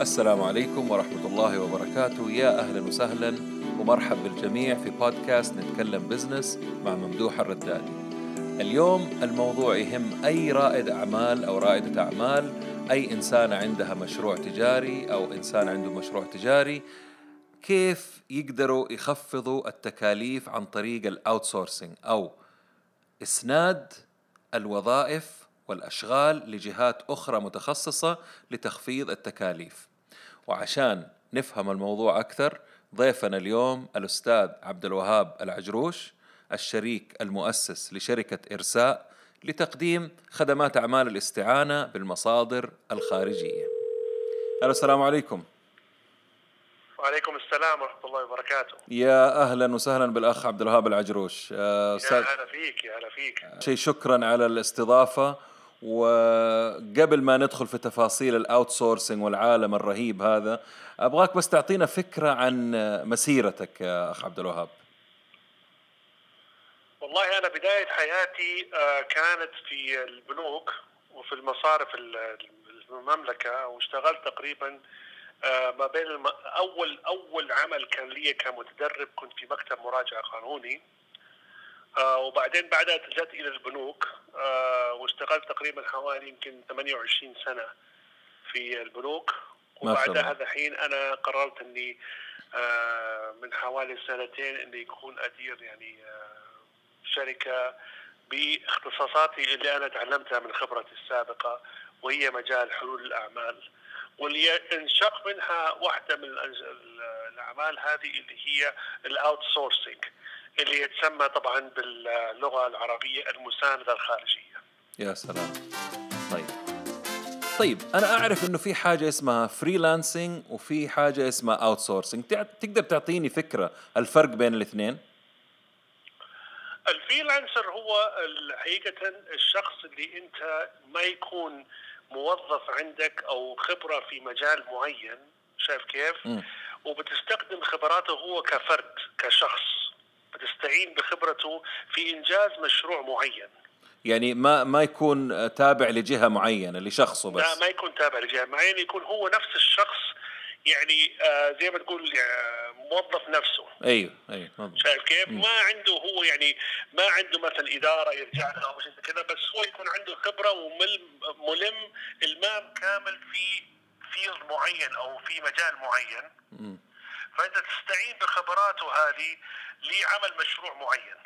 السلام عليكم ورحمة الله وبركاته يا أهلا وسهلا ومرحب بالجميع في بودكاست نتكلم بزنس مع ممدوح الردادي اليوم الموضوع يهم أي رائد أعمال أو رائدة أعمال أي إنسانة عندها مشروع تجاري أو إنسان عنده مشروع تجاري كيف يقدروا يخفضوا التكاليف عن طريق ال outsourcing أو إسناد الوظائف والأشغال لجهات أخرى متخصصة لتخفيض التكاليف. وعشان نفهم الموضوع أكثر ضيفنا اليوم الأستاذ عبد الوهاب العجروش الشريك المؤسس لشركة إرساء لتقديم خدمات أعمال الاستعانة بالمصادر الخارجية. السلام عليكم. وعليكم السلام ورحمة الله وبركاته يا أهلا وسهلا بالأخ عبد الوهاب العجروش يا هلا فيك يا هلا فيك شيء شكرا على الاستضافة وقبل ما ندخل في تفاصيل الاوت والعالم الرهيب هذا أبغاك بس تعطينا فكرة عن مسيرتك يا أخ عبد الوهاب. والله أنا بداية حياتي آه، كانت في البنوك وفي المصارف المملكة واشتغلت تقريبا آه، ما بين الم... اول أول عمل كان لي كمتدرب كنت في مكتب مراجعة قانوني. وبعدين بعدها اتجهت إلى البنوك آه واشتغلت تقريبا حوالي يمكن 28 سنة في البنوك. وبعدها دحين أنا قررت إني آه من حوالي سنتين إني يكون أدير يعني آه شركة باختصاصاتي اللي أنا تعلمتها من خبرتي السابقة وهي مجال حلول الأعمال. واللي انشق منها واحدة من الأعمال هذه اللي هي ال outsourcing اللي يتسمى طبعا باللغة العربية المساندة الخارجية. يا سلام. طيب. طيب أنا أعرف إنه في حاجة اسمها freelancing وفي حاجة اسمها outsourcing، تقدر تعطيني فكرة الفرق بين الاثنين؟ ال freelancer هو حقيقة الشخص اللي أنت ما يكون موظف عندك أو خبرة في مجال معين شايف كيف؟ م. وبتستخدم خبراته هو كفرد كشخص بتستعين بخبرته في إنجاز مشروع معين يعني ما ما يكون تابع لجهة معينة لشخصه بس لا ما يكون تابع لجهة معينة يكون هو نفس الشخص يعني آه زي ما تقول آه موظف نفسه أيوه أيوه شايف كيف؟ م. ما عنده هو يعني ما عنده مثلا إدارة يرجع لها أو شيء كذا بس هو يكون عنده خبرة وملم إلمام كامل في field معين أو في مجال معين م. فانت تستعين بخبراته هذه لعمل مشروع معين.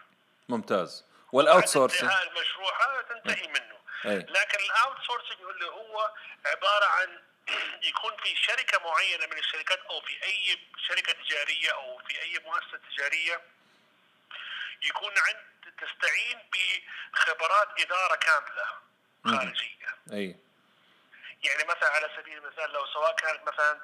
ممتاز. وال outsourcing المشروع هذا تنتهي منه. أي. لكن ال outsourcing اللي هو عبارة عن يكون في شركة معينة من الشركات أو في أي شركة تجارية أو في أي مؤسسة تجارية يكون عند تستعين بخبرات إدارة كاملة خارجية. أي. يعني مثلا على سبيل المثال لو سواء كانت مثلا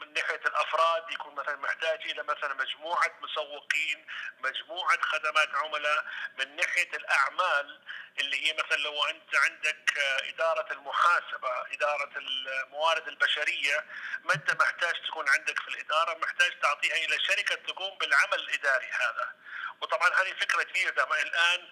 من ناحية الأفراد يكون مثلا محتاج إلى مثلا مجموعة مسوقين، مجموعة خدمات عملاء، من ناحية الأعمال اللي هي مثلا لو أنت عندك إدارة المحاسبة، إدارة الموارد البشرية، ما أنت محتاج تكون عندك في الإدارة، محتاج تعطيها إلى شركة تقوم بالعمل الإداري هذا. وطبعا هذه فكرة جديدة الآن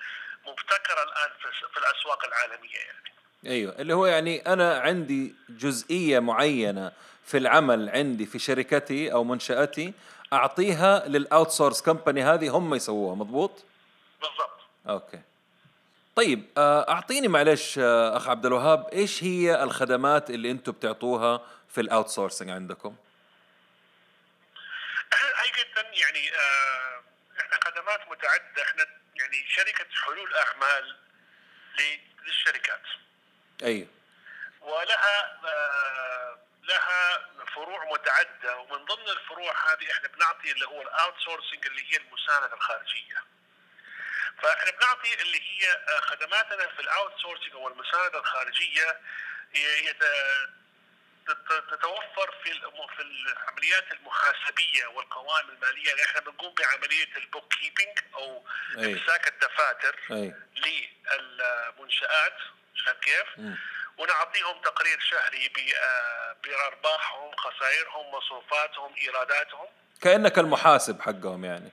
مبتكرة الآن في الأسواق العالمية يعني. أيوه اللي هو يعني أنا عندي جزئية معينة في العمل عندي في شركتي أو منشأتي أعطيها لل outsource company هذه هم يسووها مضبوط؟ بالضبط. okay. طيب آه، أعطيني معلش آه، أخ عبد الوهاب إيش هي الخدمات اللي أنتم بتعطوها في ال outsourcing عندكم حقيقه يعني آه، إحنا خدمات متعددة. إحنا يعني شركة حلول أعمال للشركات. أيوه. ولها لها فروع متعددة ومن ضمن الفروع هذه إحنا بنعطي اللي هو ال outsourcing اللي هي المساندة الخارجية. فإحنا بنعطي اللي هي آه، خدماتنا في ال outsourcing أو المساندة الخارجية هي تتوفر في في العمليات المحاسبية والقوائم المالية يعني إحنا بنقوم بعملية ال bookkeeping أو إمساك الدفاتر. للمنشآت شايف كيف؟ ونعطيهم تقرير شهري آه، بأرباحهم خسائرهم مصروفاتهم إيراداتهم. كأنك المحاسب حقهم يعني.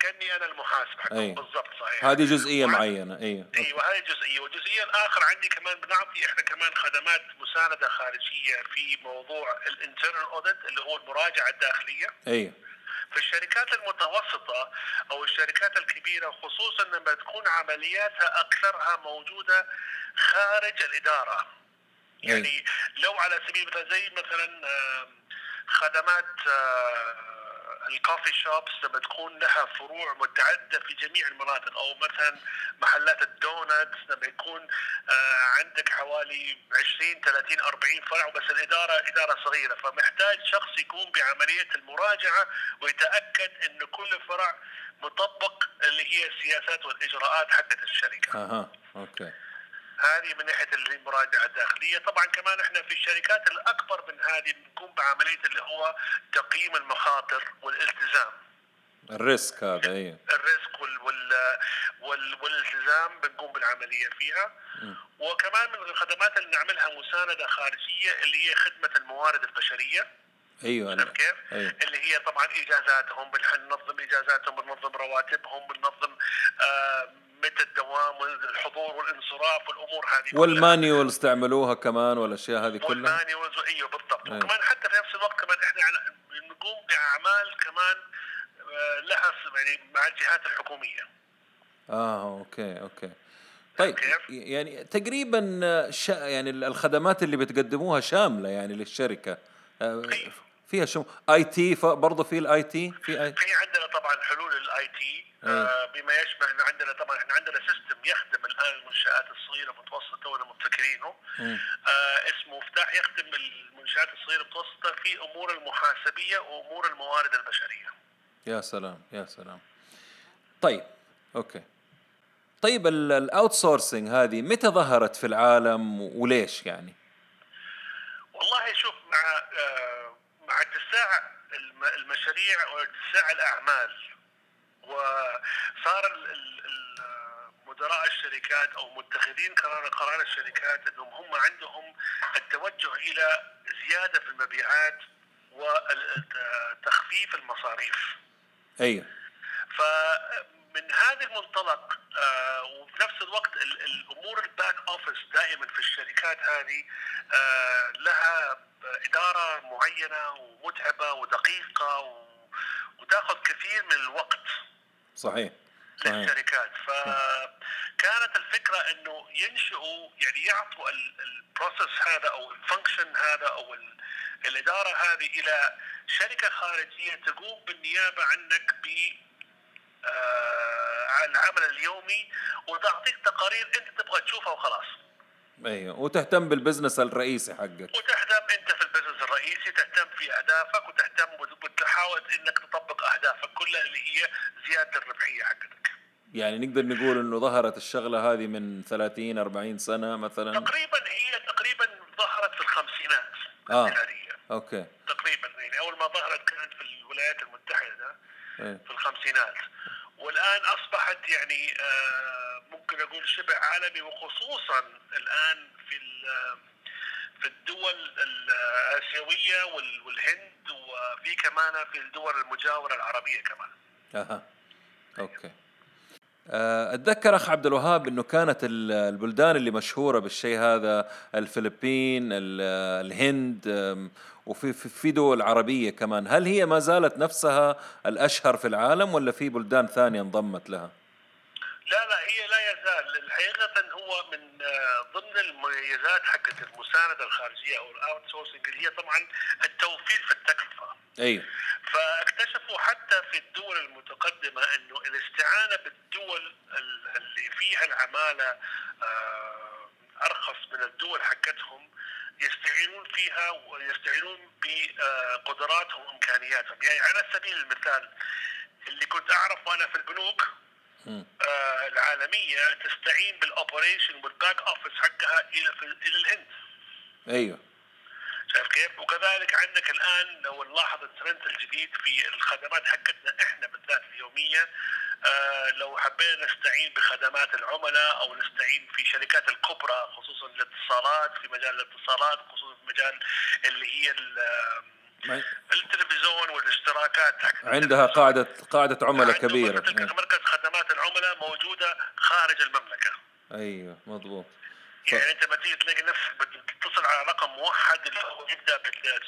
كأني أنا المحاسب حقهم أي. بالضبط صحيح. هذه جزئية وع- معينة أيوه. أيوه هذه جزئية. والجزئيه الآخر عندي كمان بنعطي إحنا كمان خدمات مساندة خارجية في موضوع ال internal audit اللي هو المراجعة الداخلية. أيوه. في الشركات المتوسطة أو الشركات الكبيرة خصوصا لما تكون عملياتها أكثرها موجودة خارج الإدارة. يعني لو على سبيل المثال زي مثلا خدمات الكوفي شوبس لما تكون لها فروع متعددة في جميع المناطق أو مثلا محلات الدونتس لما يكون آه، عندك حوالي 20 30 40 فرع بس الإدارة إدارة صغيرة. فمحتاج شخص يقوم بعملية المراجعة ويتأكد إن كل فرع مطبق اللي هي السياسات والإجراءات حقت الشركة. أها أوكي. هذه من ناحية المراجعة الداخلية، طبعا كمان إحنا في الشركات الأكبر من هذه بنقوم بعملية اللي هو تقييم المخاطر والالتزام. ال risk هذا أيوه ال risk وال وال وال والالتزام بنقوم بالعملية فيها م. وكمان من الخدمات اللي نعملها مساندة خارجية اللي هي خدمة الموارد البشرية أيوه أنا. كيف؟ أيوه اللي هي طبعا إجازاتهم بننظم إجازاتهم بننظم رواتبهم بننظم آه متى الدوام والحضور والانصراف والأمور هذه كلها. وال manual استعملوها كمان والاشياء هذه كلها وال manuals إيوه بالضبط أيوة. وكمان حتى في نفس الوقت كمان إحنا على- بنقوم بأعمال كمان آه، لها يعني مع الجهات الحكومية آه أوكي أوكي طيب؟ يعني تقريبا شا يعني الخدمات اللي بتقدموها شاملة يعني للشركة آه،. فيها شو IT برضه في ال IT في اي في عندنا طبعا حلول ال IT أيوة. بما يشمل إنه عندنا طبعا إحنا عندنا system يخدم الآن المنشآت الصغيرة المتوسطة تونا مبتكرينه مم. آه اسمه مفتاح يخدم المنشآت الصغيرة المتوسطة في أمور المحاسبية وأمور الموارد البشرية. يا سلام يا سلام طيب أوكي طيب ال outsourcing هذه متى ظهرت في العالم وليش يعني؟ والله شوف مع آه، المشاريع واتساع الأعمال وصار ال- ال- ال- مدراء الشركات أو متخذين قرار قرار الشركات إنهم هم عندهم التوجه إلى زيادة في المبيعات وتخفيف المصاريف. أيوه فمن هذا المنطلق آه، وفي نفس الوقت ال- الأمور ال back office دائما في الشركات هذه آه، لها إدارة معينة ومتعبة ودقيقة و- وتأخذ كثير من الوقت صحيح للشركات. فكانت الفكرة إنه ينشئوا يعني يعطوا ال- process هذا أو ال function هذا أو ال- الإدارة هذه إلى شركة خارجية تقوم بالنيابة عنك ب آه، على العمل اليومي وتعطيك تقارير انت تبغى تشوفها وخلاص. أيوه. وتهتم بال business الرئيسي حقك. وتهتم انت في ال business الرئيسي تهتم في أهدافك وتهتم وت- وتحاول انك تطبق أهدافك كلها اللي هي زيادة الربحية حقتك. يعني نقدر نقول إنه ظهرت الشغلة هذه من 30 40 سنة مثلا؟ تقريبا هي تقريبا ظهرت في الخمسينات آه. الميلاديه أوكي. تقريبا يعني أول ما ظهرت كانت في الولايات المتحدة إيه. في الخمسينات. والان أصبحت يعني آه، ممكن أقول شبه عالمي وخصوصا الآن في ال- في الدول الآسيوية وال- والهند وفي كمان في الدول المجاورة العربية كمان. أها. أوكي. آه، أتذكر أخ عبد الوهاب إنه كانت ال- البلدان اللي مشهورة بالشيء هذا الفلبين ال- الهند وفي في- دول عربية كمان. هل هي ما زالت نفسها الأشهر في العالم ولا في بلدان ثانية انضمت لها؟ لا لا هي لا يزال. الحقيقة هو من آه، ضمن المميزات حقت المساندة الخارجية أو ال outsourcing اللي هي طبعا التوفير في التكلفة. أيوه فاكتشفوا حتى في الدول المتقدمة أنه الاستعانة بالدول ال- اللي فيها العمالة آه، أرخص من الدول حقتهم. يستعينون فيها ويستعينون بقدراتهم وإمكانياتهم يعني على سبيل المثال اللي كنت أعرف وأنا في البنوك. آه، العالمية تستعين بال operation وال back office حقها إلى إلى الهند أيوه شايف كيف؟ وكذلك عندك الآن لو نلاحظ الترند الجديد في الخدمات حقتنا إحنا بالذات اليومية لو حبينا نستعين بخدمات العملاء أو نستعين في شركات الكبرى خصوصا الاتصالات في مجال الاتصالات خصوصا في مجال اللي هي ال- التلفزيون والاشتراكات. عندها قاعدة قاعدة عملاء كبيرة. مركز خدمات العملاء موجودة خارج المملكة. أيوه مضبوط. يعني انت ما تيجي تلاقي نفسك بتتصل على رقم موحد اللي هو يبدأ ب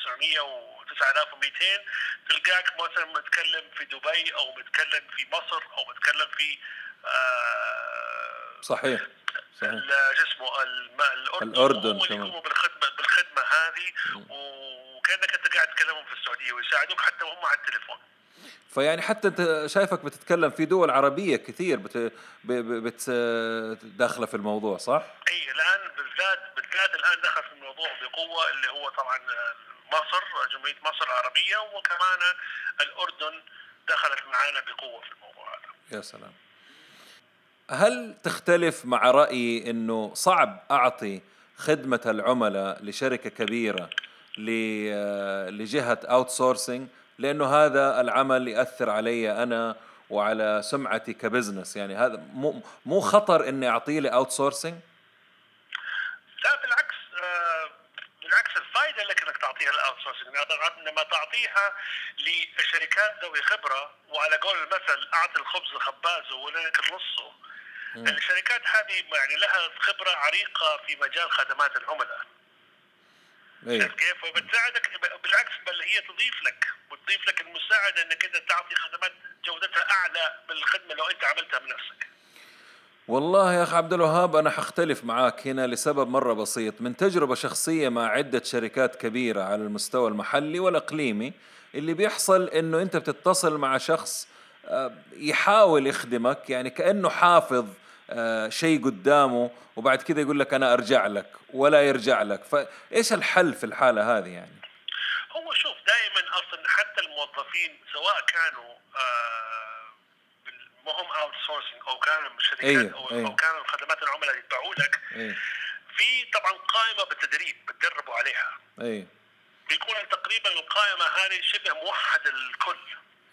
900 و 9200 تلقاك مثلا متكلم في دبي أو متكلم في مصر أو متكلم في آه صحيح صحيح. شو اسمه الأردن. الأردن يقوموا بالخدمه بالخدمة هذه وكأنك أنت قاعد تكلمهم في السعودية ويساعدوك حتى وهم على التليفون. فيعني حتى انت شايفك بتتكلم في دول عربية كثير بت... بت... داخلة في الموضوع صح؟ إي الآن بالذات بالذات الآن دخل في الموضوع بقوة اللي هو طبعا مصر جمهورية مصر العربيه وكمان الأردن دخلت معنا بقوة في الموضوع هذا. يا سلام. هل تختلف مع رايي إنه صعب أعطي خدمة العملاء لشركة كبيرة لجهة outsourcing لأنه هذا العمل يأثر علي أنا وعلى سمعتي ك business. يعني هذا مو مو خطر إني أعطيه لي اوت سورسنج لا بالعكس آه بالعكس الفائده لك إنك تعطيها ال outsourcing لما تعطيها لشركات ذوي خبرة وعلى قول المثل أعطي الخبز لخبازه ولك نصه الشركات هذه يعني لها خبرة عريقة في مجال خدمات العملاء. أيه. كيف وبتساعدك بالعكس بل هي تضيف لك وتضيف لك المساعدة إنك أنت تعطي خدمات جودتها أعلى من الخدمة لو أنت عملتها بنفسك والله يا اخ عبد الوهاب أنا حختلف معاك هنا لسبب مرة بسيط من تجربة شخصية مع عدة شركات كبيرة على المستوى المحلي والإقليمي اللي بيحصل إنه أنت بتتصل مع شخص آه، يحاول يخدمك يعني كأنه حافظ شيء قدامه وبعد كده يقول لك أنا أرجع لك ولا يرجع لك فايش الحل في الحالة هذه يعني هو شوف دائما أصلا حتى الموظفين سواء كانوا آه هم outsourcing أو كانوا الشركات أيه. أو, أيه. أو كانوا الخدمات العملاء اللي يدفعوا لك أيه. في طبعا قائمة بالتدريب بتدربوا عليها اي بيكون تقريبا القائمة هذه شبه موحده للكل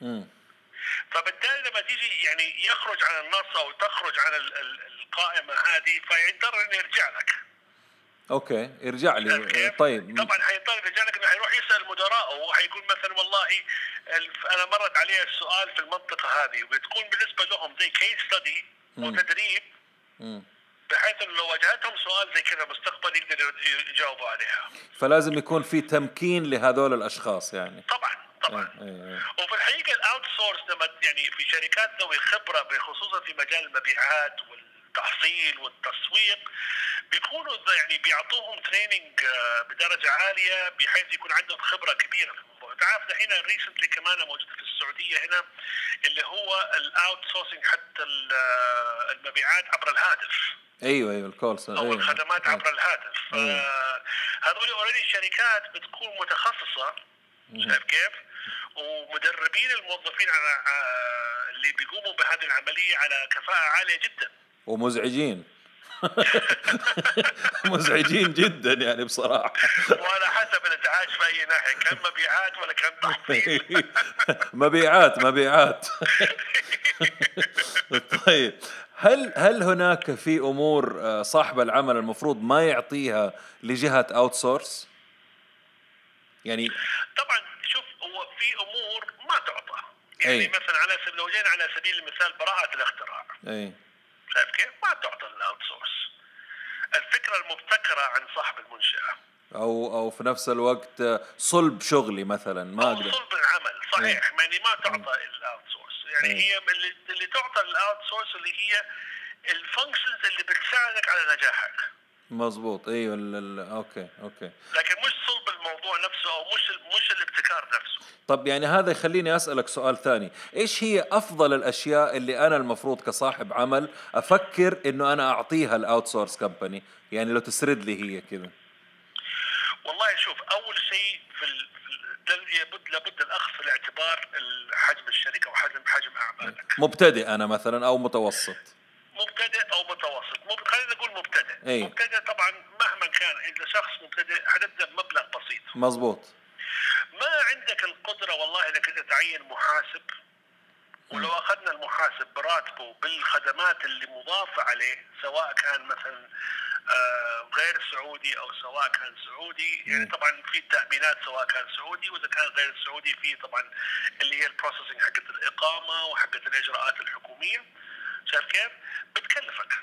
م. فبالتالي لما تيجي يعني يخرج عن النص أو تخرج عن القائمة هذه فيضطر إنه يرجع لك. okay يرجع لي. طيب. طبعا حيضطر يرجع لك إنه حيروح يسأل مدراءه وحيقول مثلا والله أنا مرت علي السؤال في المنطقة هذه وبتكون بالنسبة لهم زي case study وتدريب بحيث إنه لو واجهتهم سؤال زي كذا مستقبل يقدروا يجاوبوا عليها. فلازم يكون في تمكين لهذول الأشخاص يعني. طبعا. طبعا. وفي الحقيقة ال outsource لما يعني في شركات ذوي خبرة بخصوصا في مجال المبيعات والتحصيل والتسويق بيكونوا يعني بيعطوهم training آه، بدرجة عالية بحيث يكون عندهم خبرة كبيرة في الموضوع تعرف دحين recently كمان موجود في السعودية هنا اللي هو ال outsourcing حتى آه، المبيعات عبر الهاتف أيوه أيوه ال call أو أيوة. الخدمات عبر الهاتف أيوة. هذول already شركات بتكون متخصصة شايف كيف؟ ومدربين الموظفين على اللي بيقوموا بهذه العملية على كفاءة عالية جدا. ومزعجين. مزعجين جدا يعني بصراحة. وعلى حسب الازعاج في أي ناحية كان مبيعات ولا كان تحصيل. مبيعات مبيعات. طيب. هل هل هناك في أمور آه، صاحب العمل المفروض ما يعطيها لجهة outsource؟ يعني طبعا هو في أمور ما تعطى. يعني أي. مثلا على سبيل لو جينا على سبيل المثال براءة الاختراع. أي. شايف كيف؟ ما تعطى ال outsource. الفكرة المبتكرة عن صاحب المنشأة. أو أو في نفس الوقت صلب شغلي مثلا ما أو أقدر. صلب العمل. صحيح يعني ما تعطى ال outsource. يعني هي اللي, اللي تعطى ال outsource اللي هي ال functions اللي بتساعدك على نجاحك. مظبوط. أيوه okay okay. لكن مش صلب الموضوع نفسه أو مش مش الابتكار نفسه. طب يعني هذا يخليني أسألك سؤال ثاني. إيش هي أفضل الأشياء اللي أنا المفروض كصاحب عمل أفكر إنه أنا أعطيها ال outsource company يعني لو تسرد لي هي كذا. والله شوف أول شيء في ال... لابد لابد الأخذ في الاعتبار حجم الشركة وحجم حجم أعمالك. مبتدئ أنا مثلا أو متوسط. مبتدئ أو متوسط. مب... خلينا نقول مبتدئ. أي. مبتدئ طبعا مهما كان انت شخص مبتدئ حتبدا بمبلغ بسيط. مظبوط. ما عندك القدرة والله انك انت تعين محاسب ولو أخذنا المحاسب براتبه بالخدمات اللي مضافه عليه سواء كان مثلا آه، غير سعودي أو سواء كان سعودي يعني طبعا في التأمينات سواء كان سعودي وإذا كان غير سعودي في طبعا اللي هي ال processing حقت الإقامة وحقت الإجراءات الحكومية. شايف كيف؟ بتكلفك.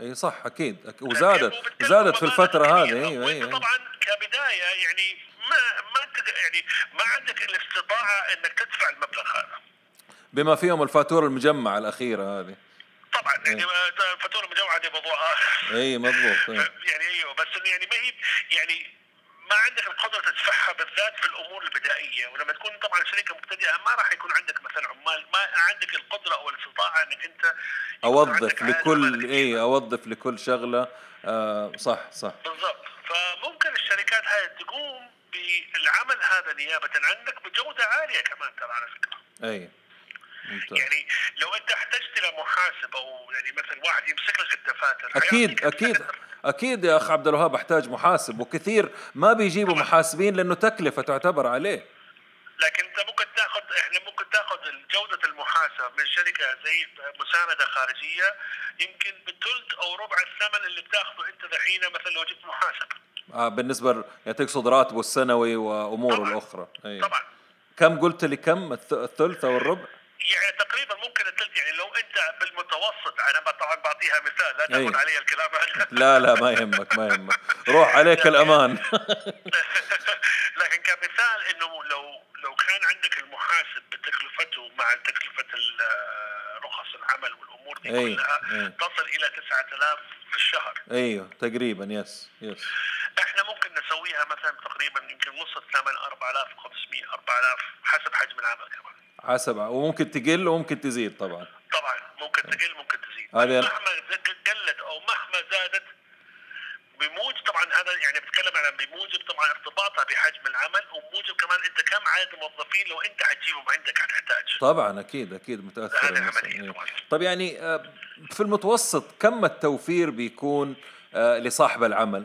أي صح أكيد. وزادت زادت في الفترة هذه. أيوه أيوه. طبعا كبداية يعني ما ما يعني ما عندك الاستطاعة إنك تدفع المبلغ هذا. بما فيهم الفاتورة المجمعة الأخيرة هذه. طبعا يعني الفاتورة المجمعة دي موضوع آخر. اي مضبوط إيه. يعني أيوه بس يعني ما هي يعني ما عندك القدرة تدفعها بالذات في الأمور البدائية. ولما تكون طبعا شركة مبتدئة ما راح يكون عندك مثلا عمال ما عندك القدرة أو الاستطاعة إنك أنت أوظف لكل اي أوظف لكل شغلة. آه صح صح. بالضبط. فممكن الشركات هاي تقوم بالعمل هذا نيابة عنك بجودة عالية كمان ترى على فكرة. أي ممتاز. يعني لو أنت احتجت إلى محاسب أو يعني مثلا واحد يمسك لك الدفاتر أكيد أكيد الدفاتر. أكيد يا أخ عبد الوهاب أحتاج محاسب. وكثير ما بيجيبوا محاسبين لأنه تكلفة تعتبر عليه. لكن أنت ممكن تأخذ إحنا ممكن تأخذ جودة المحاسبة من شركة زي مساندة خارجية يمكن بثلث أو ربع الثمن اللي بتأخذه أنت دحين مثلا لو جبت محاسب آه بالنسبة يعني تقصد راتبه السنوي واموره طبعاً. الأخرى. أي. طبعا. كم قلت لي كم؟ الث- الثلث أو الربع؟ يعني تقريبا ممكن الثلث. يعني لو أنت بالمتوسط أنا طبعا بعطيها مثال لا. تاخذ علي الكلام. هذا لا لا ما يهمك ما يهمك. روح عليك الأمان. لكن كمثال إنه لو لو كان عندك المحاسب بتكلفته مع تكلفة رخص العمل والأمور دي أي، كلها أي. تصل إلى 9000 في الشهر. أيوه تقريبا يس يس نسويها مثلا تقريبا يمكن نص الثمن 4500 4000 حسب حجم العمل كمان. حسب وممكن تقل وممكن تزيد طبعا. طبعا ممكن تقل ممكن تزيد. هذه- مهما قلت أو مهما زادت بموجب طبعا هذا يعني بتكلم عن بموجب طبعا ارتباطها بحجم العمل وموجب كمان أنت كم عدد الموظفين لو أنت حتجيبهم عندك حتحتاج طبعا أكيد أكيد متأثر هذه إيه. طبعاً. طب يعني آه، في المتوسط كم التوفير بيكون آه، لصاحب العمل؟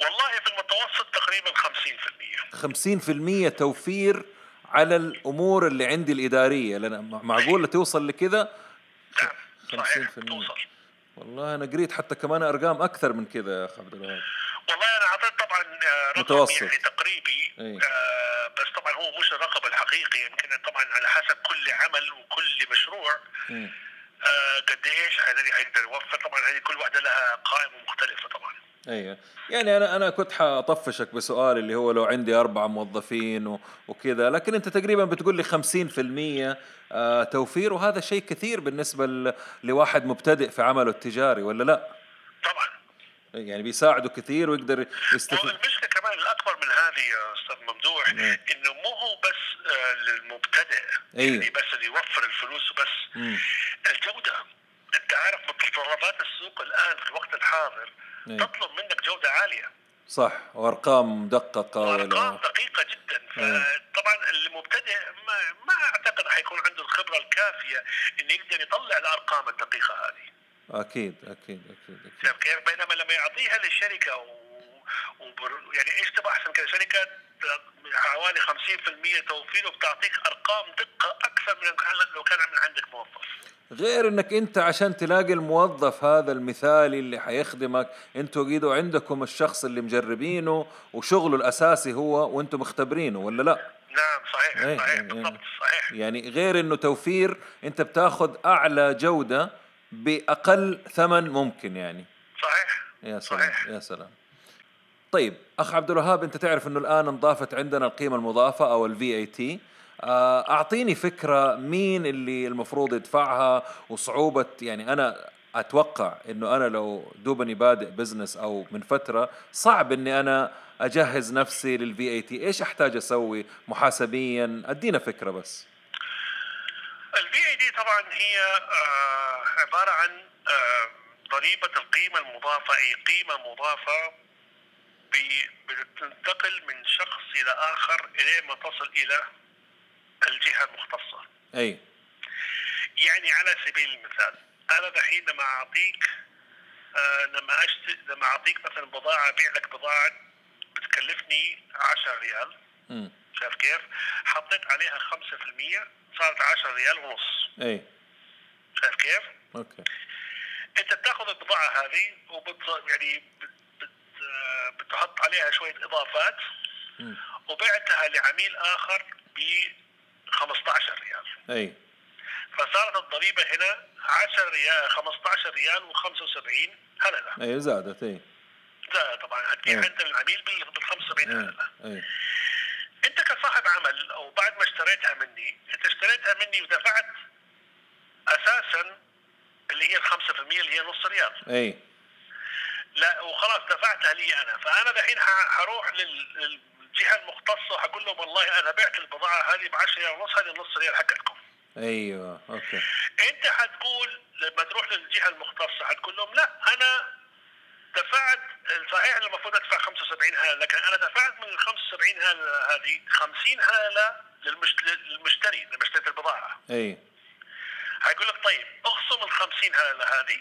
والله في المتوسط تقريبا 50% 50% توفير على الأمور اللي عندي الإدارية لأن معقوله توصل لكذا نعم صحيح 50%. توصل والله أنا قريت حتى كمان أرقام أكثر من كذا يا اخ عبد الوهاب والله أنا أعطيت طبعا رقم متوسط. يعني تقريبي أي. آه بس طبعا هو مش الرقم الحقيقي يمكن طبعا على حسب كل عمل وكل مشروع مم. آه قد إيش الذي حيقدر يوفر طبعا هذه كل واحدة لها قائمة مختلفة طبعا أيوه يعني أنا أنا كنت حطفشك بسؤال اللي هو لو عندي أربع موظفين وكذا لكن أنت تقريبا بتقول لي 50% آه، توفير وهذا شيء كثير بالنسبة ل- لواحد مبتدئ في عمله التجاري ولا لا؟ طبعا يعني بيساعده كثير ويقدر يستفيد والمشكلة كمان الأكبر من هذه يا أستاذ ممدوح نعم. إنه مو هو بس آه للمبتدئ أيوه. يعني بس اللي يوفر الفلوس وبس مم. الجودة أنت عارف متطلبات السوق الآن في الوقت الحاضر أيوه. تطلب منك جودة عالية صح وأرقام مدققه وأرقام ولا دقيقة جدا أيوه. فطبعا المبتدئ ما, ما أعتقد حيكون عنده الخبرة الكافية إنه يقدر يطلع الأرقام الدقيقة هذه أكيد أكيد أكيد فاهم كيف؟ بينما لما يعطيها للشركه و... وبر... يعني إيش تبغى أحسن كذا شركة حوالي 50% توفير وبتعطيك أرقام دقة أكثر من لو كان من عندك موظف. غير إنك أنت عشان تلاقي الموظف هذا المثالي اللي حيخدمك أنتوا قيدوا عندكم الشخص اللي مجربينه وشغله الأساسي هو وأنتم مختبرينه ولا لا؟ نعم صحيح إيه، صحيح إيه، بالضبط صحيح. يعني غير إنه توفير أنت بتاخذ أعلى جودة بأقل ثمن ممكن يعني. صحيح يا سلام صحيح. يا سلام. طيب أخ عبد الوهاب أنت تعرف إنه الآن انضافت عندنا القيمة المضافة أو ال VAT أعطيني فكرة مين اللي المفروض يدفعها وصعوبة يعني أنا أتوقع إنه أنا لو دوبني بادئ business أو من فترة صعب إني أنا أجهز نفسي لل VAT إيش أحتاج أسوي محاسبيا؟ أدينا فكرة بس. ال VAT طبعا هي آه عبارة عن آه ضريبة القيمة المضافة أي قيمة مضافة بتنتقل من شخص إلى آخر إلى ما تصل إلى الجهة المختصة. أي يعني على سبيل المثال أنا دحين لما أعطيك آه لما اشتري لما أعطيك مثلا بضاعة أبيع لك بضاعة بتكلفني 10 ريال امم شايف كيف؟ حطيت عليها 5% صارت 10 ريال ونص أي شايف كيف؟ okay أنت بتاخذ البضاعة هذه وبت يعني بت بت بتحط عليها شوية إضافات. وبعتها لعميل آخر ب 15 ريال. أي. فصارت الضريبة هنا 10 ريال 15 ريال و75 هللة. أي زادت أي. لا طبعا. هتبيع. انت للعميل بال 75 أي هللة. أي. أنت كصاحب عمل أو بعد ما اشتريتها مني أنت اشتريتها مني ودفعت أساسا اللي هي ال 5% اللي هي نص ريال. أي. لا وخلاص دفعتها لي أنا. فأنا دحين حروح لل- للجهه المختصة وحقول لهم والله أنا بعت البضاعة هذه ب 10 ريال ونص هذه النص ريال حقتكم أيوه okay. أنت حتقول لما تروح للجهة المختصة حتقول لهم لا أنا دفعت صحيح أنا المفروض أدفع 75 هللة لكن أنا دفعت من ال 75 هللة هذه 50 هللة للمش... للمشتري لما اشتريت البضاعة. اي حيقول لك طيب اخصم ال 50 هللة هذه.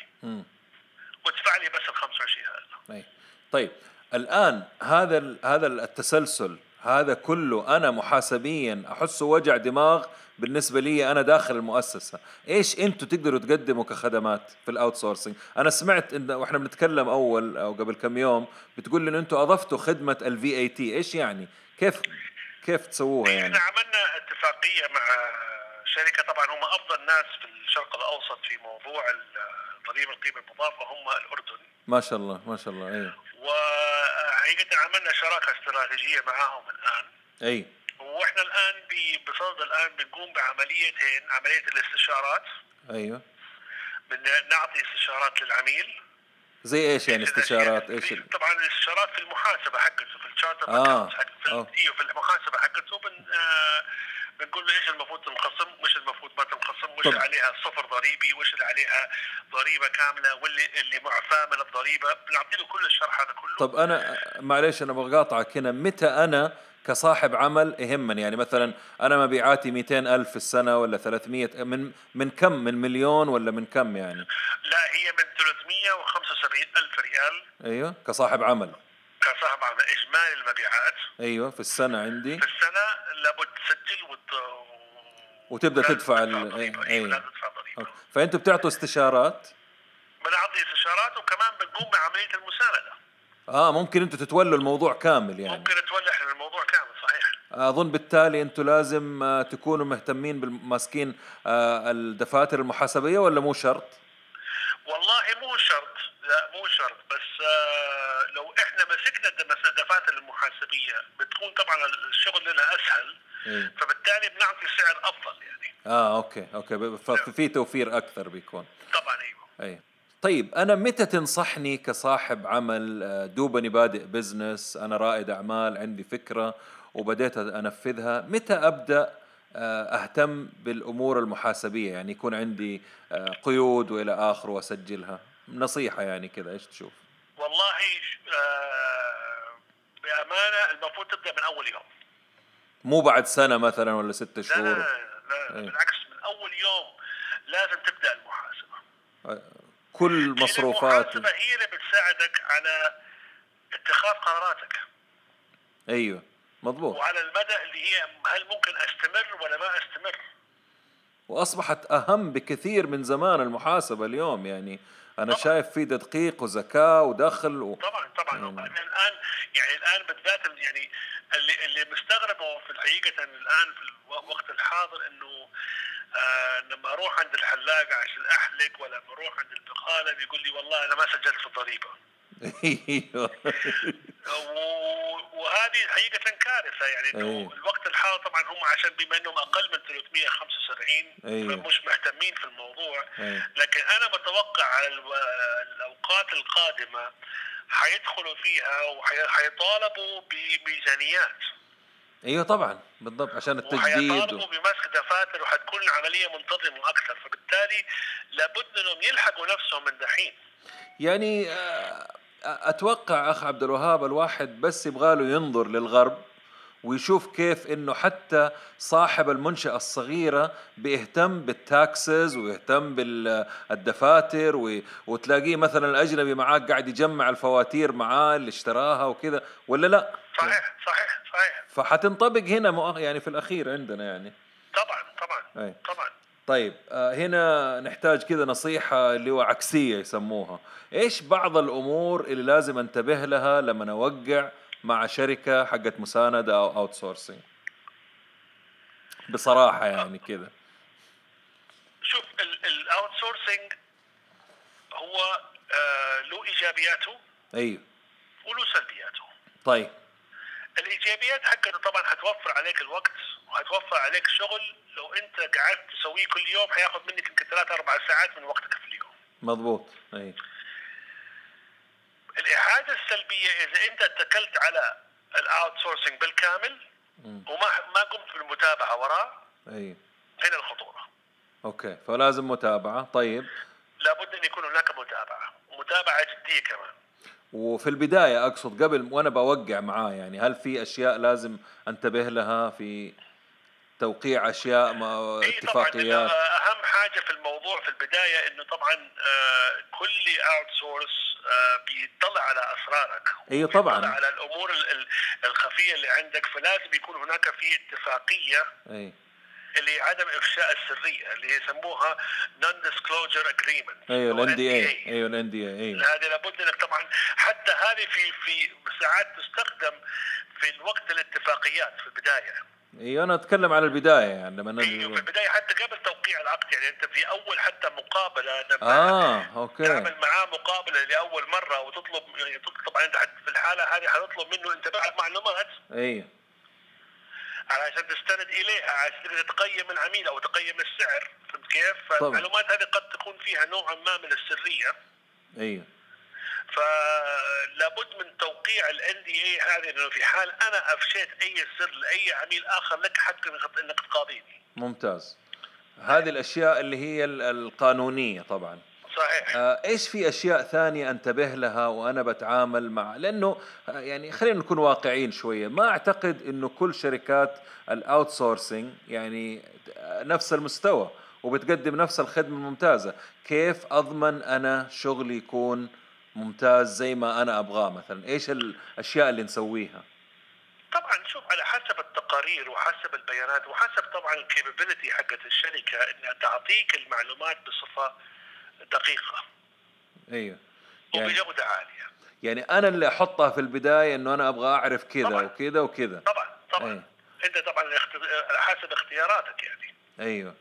وادفع لي بس ال 25 هللة. اي طيب الآن هذا هذا التسلسل هذا كله أنا محاسبيا احسه وجع دماغ بالنسبة لي أنا داخل المؤسسة. إيش أنتم تقدروا تقدموا كخدمات في ال outsourcing أنا سمعت إن وإحنا بنتكلم أول أو قبل كم يوم بتقول لي إن أنتم أضفتوا خدمة ال VAT إيش يعني؟ كيف كيف تسووها يعني؟ إحنا عملنا اتفاقية مع شركة طبعا هم أفضل ناس في الشرق الأوسط في موضوع ضريبه القيمة المضافة هم الأردن. ما شاء الله ما شاء الله اي وحقيقه عملنا شراكه استراتيجية معاهم الآن. أي. وإحنا الآن ب- بصدد الآن بنقوم بعمليتين عملية الاستشارات. أيوه. بن- نعطي استشارات للعميل. زي إيش يعني استشارات؟ إيش في- ال- طبعا الاستشارات في المحاسبة حقته في الشارتر آه، في, آه. أيوه في المحاسبة حقته. بن آه بنقول له إيش المفروض تنخصم وايش المفروض ما تنخصم وايش طب. عليها صفر ضريبي وايش اللي عليها ضريبة كاملة واللي اللي معفاة من الضريبة. بنعطي له كل الشرح هذا كله. طب أنا معلش أنا بقاطعك هنا. متى أنا كصاحب عمل يهمني. يعني مثلا أنا مبيعاتي 200 ألف في السنة ولا 300 من من كم؟ من مليون ولا من كم يعني؟ لا هي من 375 ألف ريال. أيوه كصاحب عمل. كصاحب عمل إجمالي المبيعات. أيوه في السنة عندي. في السنة لابد تسجل وت... وتبدأ لازم تدفع ال- ضريبة. أيوه. لازم تدفع ضريبة. فأنتوا بتعطوا استشارات؟ بنعطي استشارات وكمان بنقوم بعملية المساندة. آه ممكن أنتوا تتولوا الموضوع كامل يعني. ممكن تولى إحنا الموضوع كامل صحيح. أظن بالتالي أنتوا لازم آه، تكونوا مهتمين بالماسكين آه، الدفاتر المحاسبية ولا مو شرط؟ والله مو شرط لا مو شرط. بس آه لو إحنا مسكنا الدفاتر المحاسبية بتكون طبعا الشغل لنا أسهل إيه. فبالتالي بنعطي سعر أفضل يعني. آه أوكي أوكي. ففي توفير أكثر بيكون. طبعا أيوه. اي طيب أنا متى تنصحني كصاحب عمل آه، دوبني بادئ بزنس أنا رائد أعمال عندي فكرة وبديت أنفذها متى أبدأ آه، أهتم بالأمور المحاسبية؟ يعني يكون عندي آه، قيود وإلى اخره وأسجلها. نصيحة يعني كذا إيش تشوف؟ والله بأمانة المفروض تبدأ من أول يوم. مو بعد سنة مثلا ولا ست لا لا شهور؟ لا, لا إيه. بالعكس من أول يوم لازم تبدأ المحاسبة. كل مصروفات. المحاسبه هي اللي بتساعدك على اتخاذ قراراتك. أيوه مضبوط. وعلى المدى اللي هي هل ممكن أستمر ولا ما أستمر. وأصبحت أهم بكثير من زمان المحاسبة اليوم يعني أنا طبعاً. شايف في تدقيق وزكاة ودخل و... طبعا طبعا. وبعدين الآن يعني الآن بالذات ال- يعني اللي اللي مستغربه في الحقيقة الآن في الوقت الحاضر إنه آه لما أروح عند الحلاق عشان أحلق ولا أروح عند البقاله بيقول لي والله أنا ما سجلت في الضريبة وهذه حقيقة كارثة يعني انه أيوه. الوقت الحاضر طبعا هم عشان بما انهم أقل من 375 أيوه. مش مهتمين في الموضوع أيوه. لكن أنا بتوقع على الأوقات القادمة حيدخلوا فيها وحيطالبوا بميزانيات أيوه طبعا بالضبط عشان التجديد وحيطالبوا و... بمسك دفاتر وحتكون العملية منتظمة أكثر فبالتالي لابد إنهم يلحقوا نفسهم من دحين يعني آه، أتوقع أخ عبد الوهاب الواحد بس يبغى له ينظر للغرب ويشوف كيف إنه حتى صاحب المنشأة الصغيرة بيهتم بالتاكسز ويهتم بالدفاتر. وتلاقيه مثلا الأجنبي معاك قاعد يجمع الفواتير معاه اللي اشتراها وكذا ولا لا؟ صحيح صحيح صحيح فحتنطبق هنا يعني في الأخير عندنا يعني طبعا طبعا أي. طبعا طيب آه، هنا نحتاج كذا نصيحة اللي هو عكسية يسموها. إيش بعض الأمور اللي لازم أنتبه لها لما اوقع مع شركة حقت مساندة أو outsourcing بصراحة يعني كذا. شوف ال outsourcing هو آه له إيجابياته أيوه. وله سلبياته. طيب. الإيجابيات حقته طبعا حتوفر عليك الوقت وحتوفر عليك شغل. لو أنت قعدت تسويه كل يوم حياخذ منك يمكن ثلاث أربع ساعات من وقتك في اليوم. مضبوط. أي. الحاجة السلبية إذا أنت اتكلت على ال outsourcing بالكامل وما ما قمت بالمتابعة وراه أي. هنا الخطورة. أوكي. فلازم متابعة. طيب. لابد أن يكون هناك متابعة ومتابعه جدية كمان. وفي البداية أقصد قبل وأنا بوقع معاه يعني هل في أشياء لازم أنتبه لها في توقيع أشياء ما إيه اتفاقيات؟ طبعا أهم حاجة في الموضوع في البداية إنه طبعا آه، كل outsource آه، بيطلع على أسرارك أيوه طبعا. بيطلع على الأمور الخفية اللي عندك فلازم يكون هناك في اتفاقية. أي. اللي عدم إفشاء السرية اللي يسموها non-disclosure agreement أيوه ال NDA أيوه ال NDA أيوه. هذه لابد إنك طبعا حتى هذه في في ساعات تستخدم في الوقت الاتفاقيات في البداية. أيوه أنا أتكلم على البداية يعني لما أيوه في البداية حتى قبل توقيع العقد يعني أنت في أول حتى مقابلة لما آه أوكي. تعمل معاه مقابلة لأول مرة وتطلب يعني طبعا أنت في الحالة هذه حتطلب منه أنت بعد معلومات. أيوه. علشان تستند إليها عشان تقدر تقيم العميل أو تقيم السعر فهمت كيف؟ فالمعلومات هذه قد تكون فيها نوعا ما من السرية أيوه فلابد من توقيع الان دي اي هذه انه في حال أنا أفشيت أي سر لأي عميل آخر لك حق إنك تقاضيني. ممتاز. هذه الأشياء اللي هي القانونية طبعا. صحيح. آه إيش في أشياء ثانية أنتبه لها وأنا بتعامل مع؟ لأنه آه يعني خلينا نكون واقعيين شوية. ما أعتقد إنه كل شركات ال outsourcing يعني نفس المستوى وبتقدم نفس الخدمة الممتازة. كيف أضمن أنا شغلي يكون ممتاز زي ما أنا أبغاه مثلا؟ إيش الأشياء اللي نسويها؟ طبعا شوف على حسب التقارير وحسب البيانات وحسب طبعا ال capability حقت الشركة إنها تعطيك المعلومات بصفة دقيقة. أيوه. يعني وبجوده عاليه يعني أنا اللي أحطها في البداية إنه أنا أبغى أعرف كذا وكذا وكذا. طبعا طبعا. أيوه. أنت طبعا حسب اختياراتك يعني. أيوه.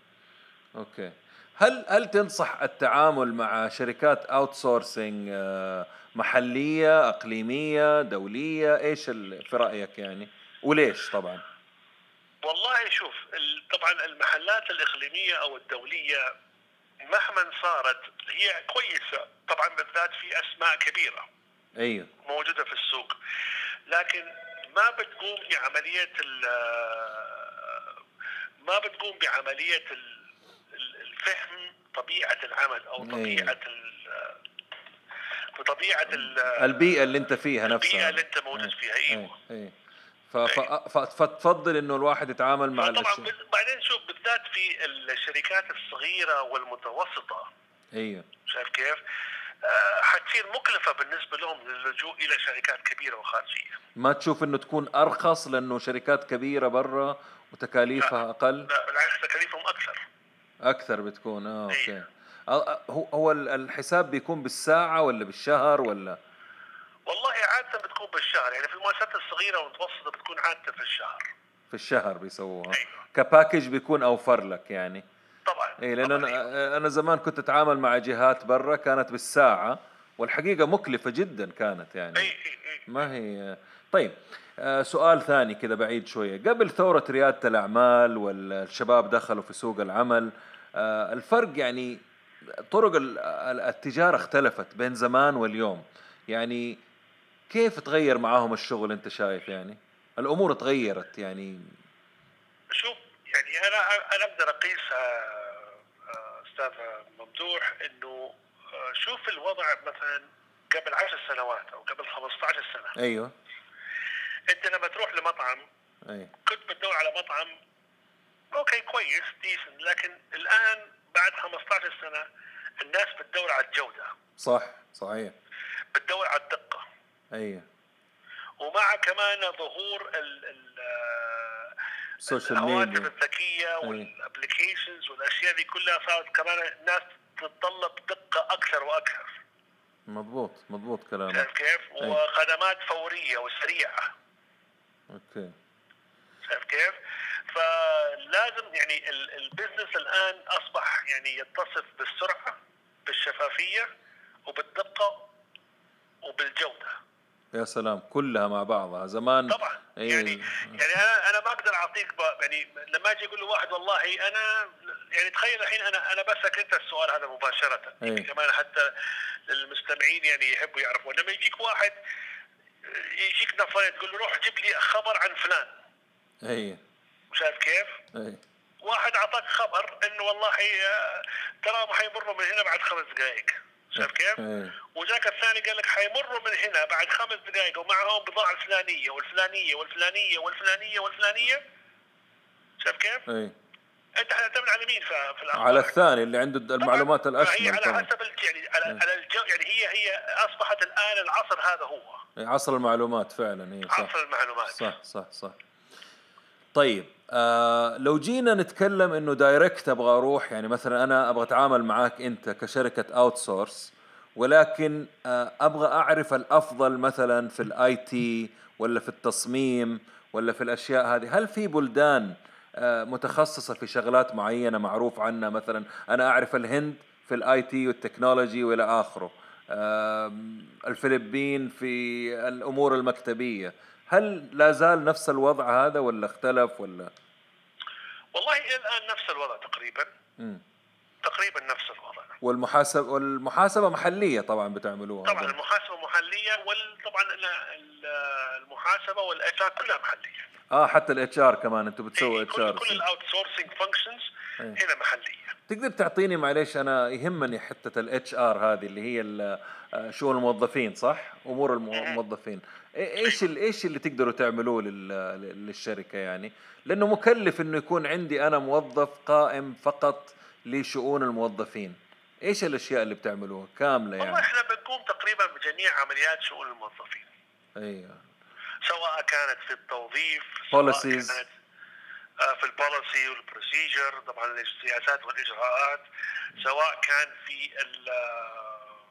أوكي. هل هل تنصح التعامل مع شركات outsourcing محلية إقليمية دولية؟ إيش في رأيك يعني؟ وليش طبعا؟ والله شوف طبعا المحلات الإقليمية أو الدولية مهما صارت هي كويسة. طبعا بالذات في أسماء كبيرة أيوه. موجودة في السوق. لكن ما بتقوم بعملية ما بتقوم بعملية الفهم طبيعة العمل أو طبيعة أيوه. بطبيعه البيئة اللي أنت فيها نفسها. البيئه اللي أنت موجود فيها. أيوه, أيوه. فتفضل إنه الواحد يتعامل مع طبعا بعدين شوف بالذات في الشركات الصغيرة والمتوسطة أيوه شايف كيف؟ آه حتصير مكلفة بالنسبة لهم للجوء إلى شركات كبيرة وخارجية ما تشوف إنه تكون أرخص لأنه شركات كبيرة برا وتكاليفها لا أقل؟ لا بالعكس تكاليفهم أكثر أكثر بتكون آه أوكي أيوه. هو هو الحساب بيكون بالساعة ولا بالشهر ولا؟ والله عادة بتكون بالشهر يعني في المؤسسات الصغيرة والمتوسطة بتكون عادة في الشهر. في الشهر بيسووها. أيوة. كباكج بيكون أوفر لك يعني. طبعا اي لأن طبعاً. أنا أنا زمان كنت أتعامل مع جهات برا كانت بالساعة والحقيقة مكلفة جدا كانت يعني. أي أي ما هي طيب آه سؤال ثاني كذا بعيد شوية. قبل ثورة ريادة الأعمال والشباب دخلوا في سوق العمل آه الفرق يعني طرق التجارة اختلفت بين زمان واليوم. يعني كيف تغير معاهم الشغل انت شايف يعني؟ الأمور تغيرت يعني. شوف يعني أنا أنا أقدر اقيسها أستاذ ممدوح إنه شوف الوضع مثلا قبل عشر سنوات أو قبل 15 سنة. أيوه. أنت لما تروح لمطعم أيوة. كنت بتدور على مطعم أوكي كويس decent لكن الآن بعد 15 سنة الناس بتدور على الجودة. صح صحيح. بتدور على الدقة. أيوه ومع كمان ظهور ال ال ال social الهواتف ميديا الذكية وال applications والأشياء دي كلها صارت كمان الناس تتطلب دقة أكثر وأكثر. مضبوط مضبوط كلامك. شايف كيف؟ وخدمات فورية وسريعة. أوكي. شايف كيف؟ فلازم يعني ال- ال business الآن أصبح يعني يتصف بالسرعة بالشفافية وبالدقة وبالجودة. يا سلام كلها مع بعضها. زمان طبعا. إيه. يعني يعني أنا أنا ما أقدر أعطيك ب- يعني لما أجي أقول لواحد والله أنا يعني تخيل الحين أنا أنا بسألك أنت السؤال هذا مباشرة. إيه. كمان حتى للمستمعين يعني يحبوا يعرفوا لما يجيك واحد يجيك نفر تقول له روح جيب لي خبر عن فلان. اي شايف كيف؟ اي واحد أعطاك خبر إنه والله آه، ترى حيمروا من هنا بعد خمس دقائق. شايف كيف؟ إيه. وجاك الثاني قال لك حيمروا من هنا بعد خمس دقائق ومعهم بضاعة الفلانية والفلانية والفلانية والفلانية والفلانية شايف كيف؟ اي أنت حتعتمد على مين في الأخبار؟ على الثاني اللي عنده المعلومات. الأشمل هي على طبعا حسب يعني على, على الجو يعني هي هي أصبحت الآن العصر هذا هو إيه، عصر المعلومات فعلا اي صح عصر المعلومات صح صح صح طيب آه لو جينا نتكلم إنه direct أبغى أروح يعني مثلا أنا أبغى أتعامل معاك أنت كشركة outsource ولكن آه أبغى أعرف الأفضل مثلا في ال IT ولا في التصميم ولا في الأشياء هذه هل في بلدان آه متخصصة في شغلات معينة معروف عنها؟ مثلا أنا أعرف الهند في ال IT وال technology وإلى آخره الفلبين في الأمور المكتبية. هل لا زال نفس الوضع هذا ولا اختلف ولا؟ والله الآن نفس الوضع تقريبا. مم. تقريبا نفس الوضع. والمحاسبه والمحاسبة محلية طبعا بتعملوها. طبعا المحاسبة محلية وطبعا المحاسبة وال HR كلها محلية. آه حتى ال HR كمان أنتم بتسووا إيه، H كل R كل ال outsourcing functions إيه. هنا محلية. تقدر تعطيني معليش أنا يهمني حتة ال HR هذه اللي هي آه، شؤون الموظفين صح؟ أمور الم- الموظفين إيش إيش اللي تقدروا تعملوه لل- للشركة يعني؟ لأنه مكلف إنه يكون عندي أنا موظف قائم فقط لشؤون الموظفين. إيش الأشياء اللي بتعملوها كاملة والله يعني؟ إحنا بنقوم تقريبا بجميع عمليات شؤون الموظفين أيوه سواء كانت في التوظيف سواء. كانت في ال policy وال procedure طبعا السياسات والإجراءات سواء كان في آه،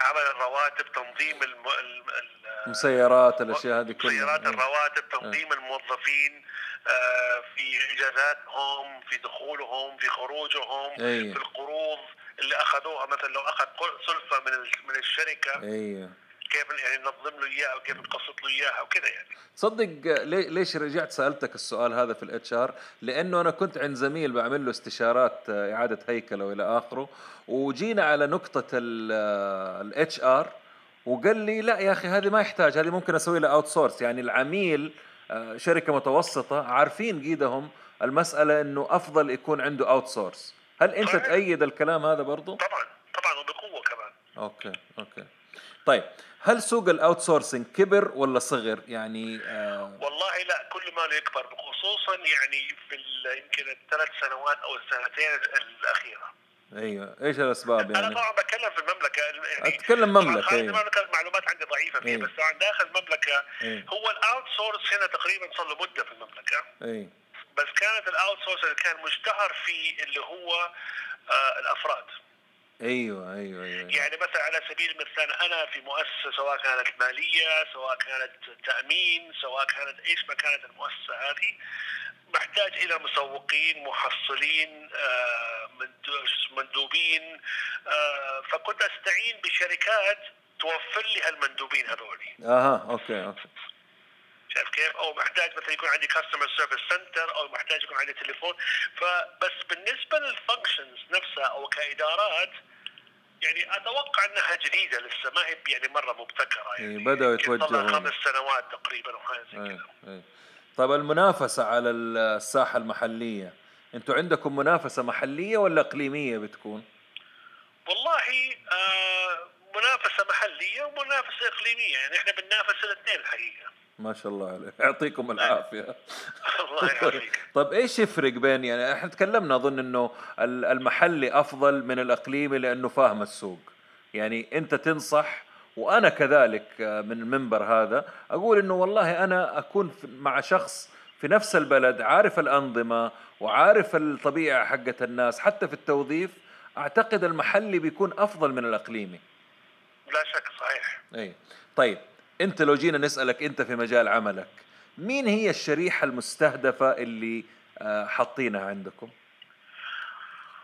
عمل الرواتب تنظيم الم... ال- ال- مسيرات الأشياء هذه كلها مسيرات إيه. الرواتب تنظيم الموظفين آه، في اجازاتهم في دخولهم في خروجهم أي. في القروض اللي أخذوها مثلا لو أخذ سلفة من من الشركة أيوه كيف يعني ننظم له إياها وكيف نقسط له إياها وكذا يعني تصدق لي- ليش رجعت سألتك السؤال هذا في الاتش ار؟ لأنه أنا كنت عند زميل بعمل له استشارات آه، إعادة هيكله والى آخره وجينا على نقطة ال HR وقال لي لا يا أخي هذه ما يحتاج هذه ممكن أسوي لها outsource يعني العميل آه، شركة متوسطة عارفين قيدهم المسألة إنه أفضل يكون عنده outsource هل أنت. تأيد الكلام هذا برضو؟ طبعا طبعا وبقوة كمان أوكي أوكي طيب هل سوق ال out كبر ولا صغر؟ يعني آه والله لا كل ما يكبر خصوصا يعني في يمكن الثلاث سنوات أو السنتين الأخيرة. أيوه. إيش الأسباب أنا يعني؟ طبعا بتكلم في المملكة يعني أتكلم مملكة أيوه. المملكه المعلومات عندي ضعيفة فيها إيه. بس طبعا داخل المملكة إيه. هو ال outsource هنا تقريبا صار له مدة في المملكة. اي بس كانت ال outsource اللي كان مشتهر فيه اللي هو آه الأفراد. أيوه أيوه أيوه يعني مثلا على سبيل المثال أنا في مؤسسة سواء كانت مالية سواء كانت تأمين سواء كانت إيش ما كانت المؤسسة هذه محتاج إلى مسوقين محصلين آه، مندو- مندوبين آه، فكنت أستعين بشركات توفر لي هالمندوبين هذولي. أها أوكي أوكي. شايف كيف؟ أو محتاج مثلا يكون عندي customer service center أو محتاج يكون عندي تليفون فبس بالنسبة لل functions نفسها أو كإدارات يعني أتوقع إنها جديدة لسه ما هي يعني مرة مبتكرة يعني إيه، صار لها يتوجهون. خمس سنوات تقريبا أو حاجة زي اي كذا اي طيب المنافسة على الساحة المحلية أنتوا عندكم منافسة محلية ولا إقليمية بتكون؟ والله آه منافسة محلية ومنافسة إقليمية يعني إحنا بننافس الاثنين الحقيقة. ما شاء الله عليك. يعطيكم العافية. الله يعافيك. طيب إيش يفرق بين يعني إحنا تكلمنا أظن إنه ال- المحلي أفضل من الإقليمي لأنه فاهم السوق. يعني أنت تنصح وأنا كذلك آه، من المنبر هذا أقول إنه والله أنا أكون مع شخص في نفس البلد عارف الأنظمة وعارف الطبيعة حقت الناس حتى في التوظيف أعتقد المحلي بيكون أفضل من الإقليمي. لا شك صحيح. اي طيب أنت لو جينا نسألك أنت في مجال عملك مين هي الشريحة المستهدفة اللي آه، حاطينها عندكم؟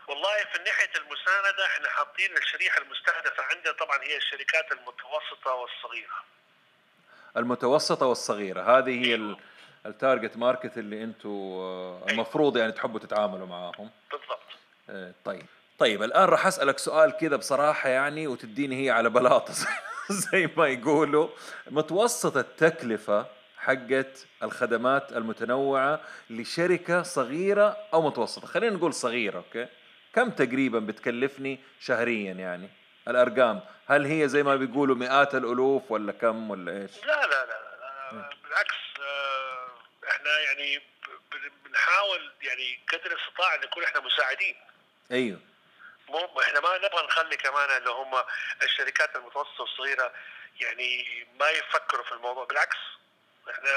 والله في ناحية المساندة إحنا حاطين الشريحة المستهدفة عندنا طبعا هي الشركات المتوسطة والصغيرة. المتوسطة والصغيرة هذه هي ال- ال target market اللي أنتم المفروض يعني تحبوا تتعاملوا معاهم. بالضبط. آه، طيب. طيب الآن راح أسألك سؤال كذا بصراحة يعني وتديني هي على بلاطة زي ما يقولوا. متوسط التكلفة حقت الخدمات المتنوعة لشركة صغيرة أو متوسطة؟ خلينا نقول صغيرة أوكي؟ كم تقريبا بتكلفني شهريا يعني؟ الأرقام. هل هي زي ما بيقولوا مئات الألوف ولا كم ولا إيش؟ لا لا لا, لا, لا بالعكس آه، إحنا يعني بنحاول يعني قدر الاستطاعه نكون إحنا مساعدين. أيوه. مو إحنا ما نبغى نخلي كمان اللي هم الشركات المتوسطة والصغيرة يعني ما يفكروا في الموضوع. بالعكس إحنا